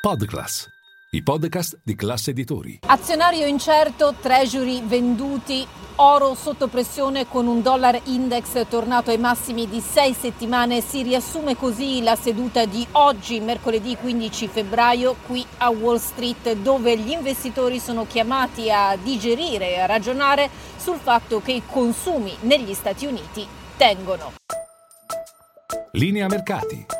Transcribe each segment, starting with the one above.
Podclass, i podcast di classe editori. Azionario incerto, treasury venduti, oro sotto pressione con un dollar index tornato ai massimi di sei settimane. Si riassume così la seduta di oggi, mercoledì 15 febbraio, qui a Wall Street, dove gli investitori sono chiamati a digerire e a ragionare sul fatto che i consumi negli Stati Uniti tengono. Linea mercati.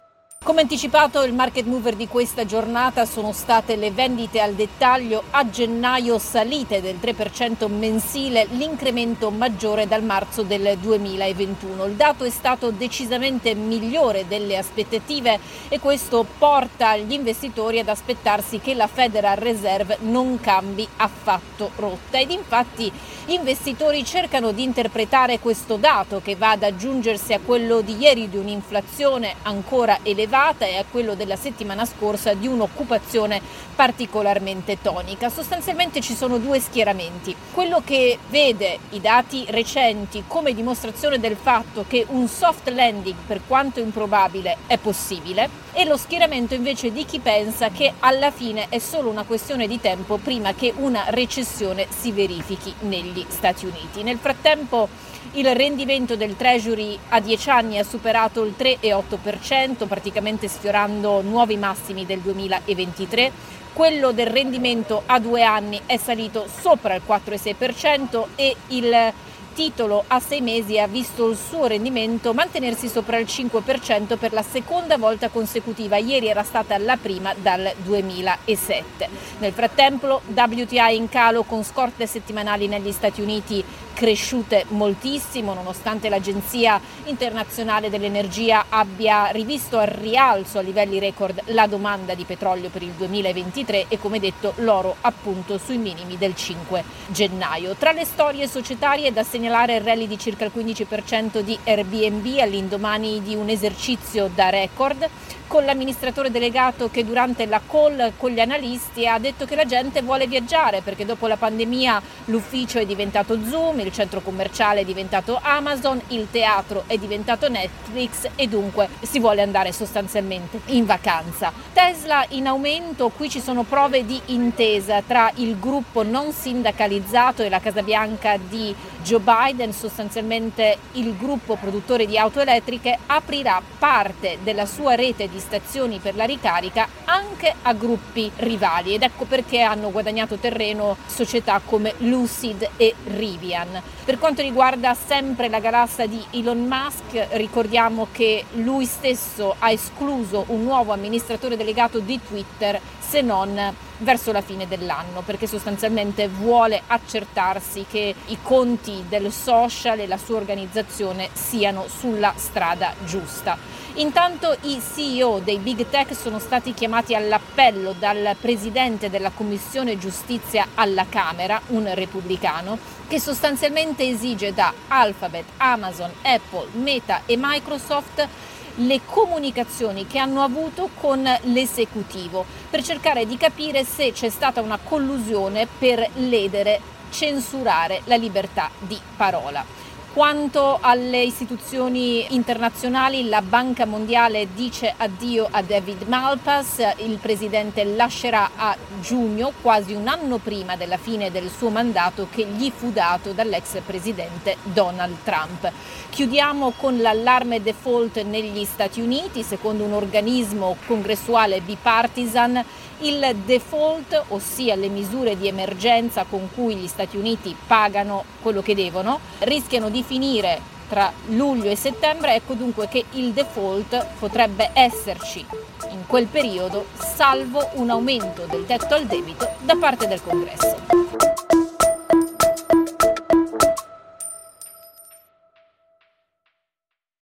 Come anticipato, il market mover di questa giornata sono state le vendite al dettaglio a gennaio salite del 3% mensile, l'incremento maggiore dal marzo del 2021. Il dato è stato decisamente migliore delle aspettative e questo porta gli investitori ad aspettarsi che la Federal Reserve non cambi affatto rotta ed infatti gli investitori cercano di interpretare questo dato che va ad aggiungersi a quello di ieri di un'inflazione ancora elevata elevata e a quello della settimana scorsa di un'occupazione particolarmente tonica. Sostanzialmente ci sono due schieramenti. Quello che vede i dati recenti come dimostrazione del fatto che un soft landing, per quanto improbabile, è possibile, e lo schieramento invece di chi pensa che alla fine è solo una questione di tempo prima che una recessione si verifichi negli Stati Uniti. Nel frattempo il rendimento del Treasury a 10 anni ha superato il 3,8%, praticamente sfiorando nuovi massimi del 2023. Quello del rendimento a due anni è salito sopra il 4,6% e il titolo a sei mesi ha visto il suo rendimento mantenersi sopra il 5% per la seconda volta consecutiva. Ieri era stata la prima dal 2007. Nel frattempo WTI in calo con scorte settimanali negli Stati Uniti cresciute moltissimo nonostante l'Agenzia internazionale dell'energia abbia rivisto al rialzo a livelli record la domanda di petrolio per il 2023 e come detto l'oro appunto sui minimi del 5 gennaio. Tra le storie societarie da segnalare il rally di circa il 15% di Airbnb all'indomani di un esercizio da record con l'amministratore delegato che durante la call con gli analisti ha detto che la gente vuole viaggiare perché dopo la pandemia l'ufficio è diventato Zoom, il centro commerciale è diventato Amazon, il teatro è diventato Netflix e dunque si vuole andare sostanzialmente in vacanza. Tesla in aumento, qui ci sono prove di intesa tra il gruppo non sindacalizzato e la Casa Bianca di Joe Biden, sostanzialmente il gruppo produttore di auto elettriche aprirà parte della sua rete di stazioni per la ricarica anche a gruppi rivali ed ecco perché hanno guadagnato terreno società come Lucid e Rivian. Per quanto riguarda sempre la galassia di Elon Musk, ricordiamo che lui stesso ha escluso un nuovo amministratore delegato di Twitter se non verso la fine dell'anno, perché sostanzialmente vuole accertarsi che i conti del social e la sua organizzazione siano sulla strada giusta. Intanto i CEO dei big tech sono stati chiamati all'appello dal presidente della Commissione Giustizia alla Camera, un repubblicano, che sostanzialmente esige da Alphabet, Amazon, Apple, Meta e Microsoft le comunicazioni che hanno avuto con l'esecutivo per cercare di capire se c'è stata una collusione per ledere, censurare la libertà di parola. Quanto alle istituzioni internazionali, la Banca Mondiale dice addio a David Malpass, il presidente lascerà a giugno, quasi un anno prima della fine del suo mandato che gli fu dato dall'ex presidente Donald Trump. Chiudiamo con l'allarme default negli Stati Uniti, secondo un organismo congressuale bipartisan, il default, ossia le misure di emergenza con cui gli Stati Uniti pagano quello che devono, rischiano di finire tra luglio e settembre, ecco dunque che il default potrebbe esserci in quel periodo, salvo un aumento del tetto al debito da parte del Congresso.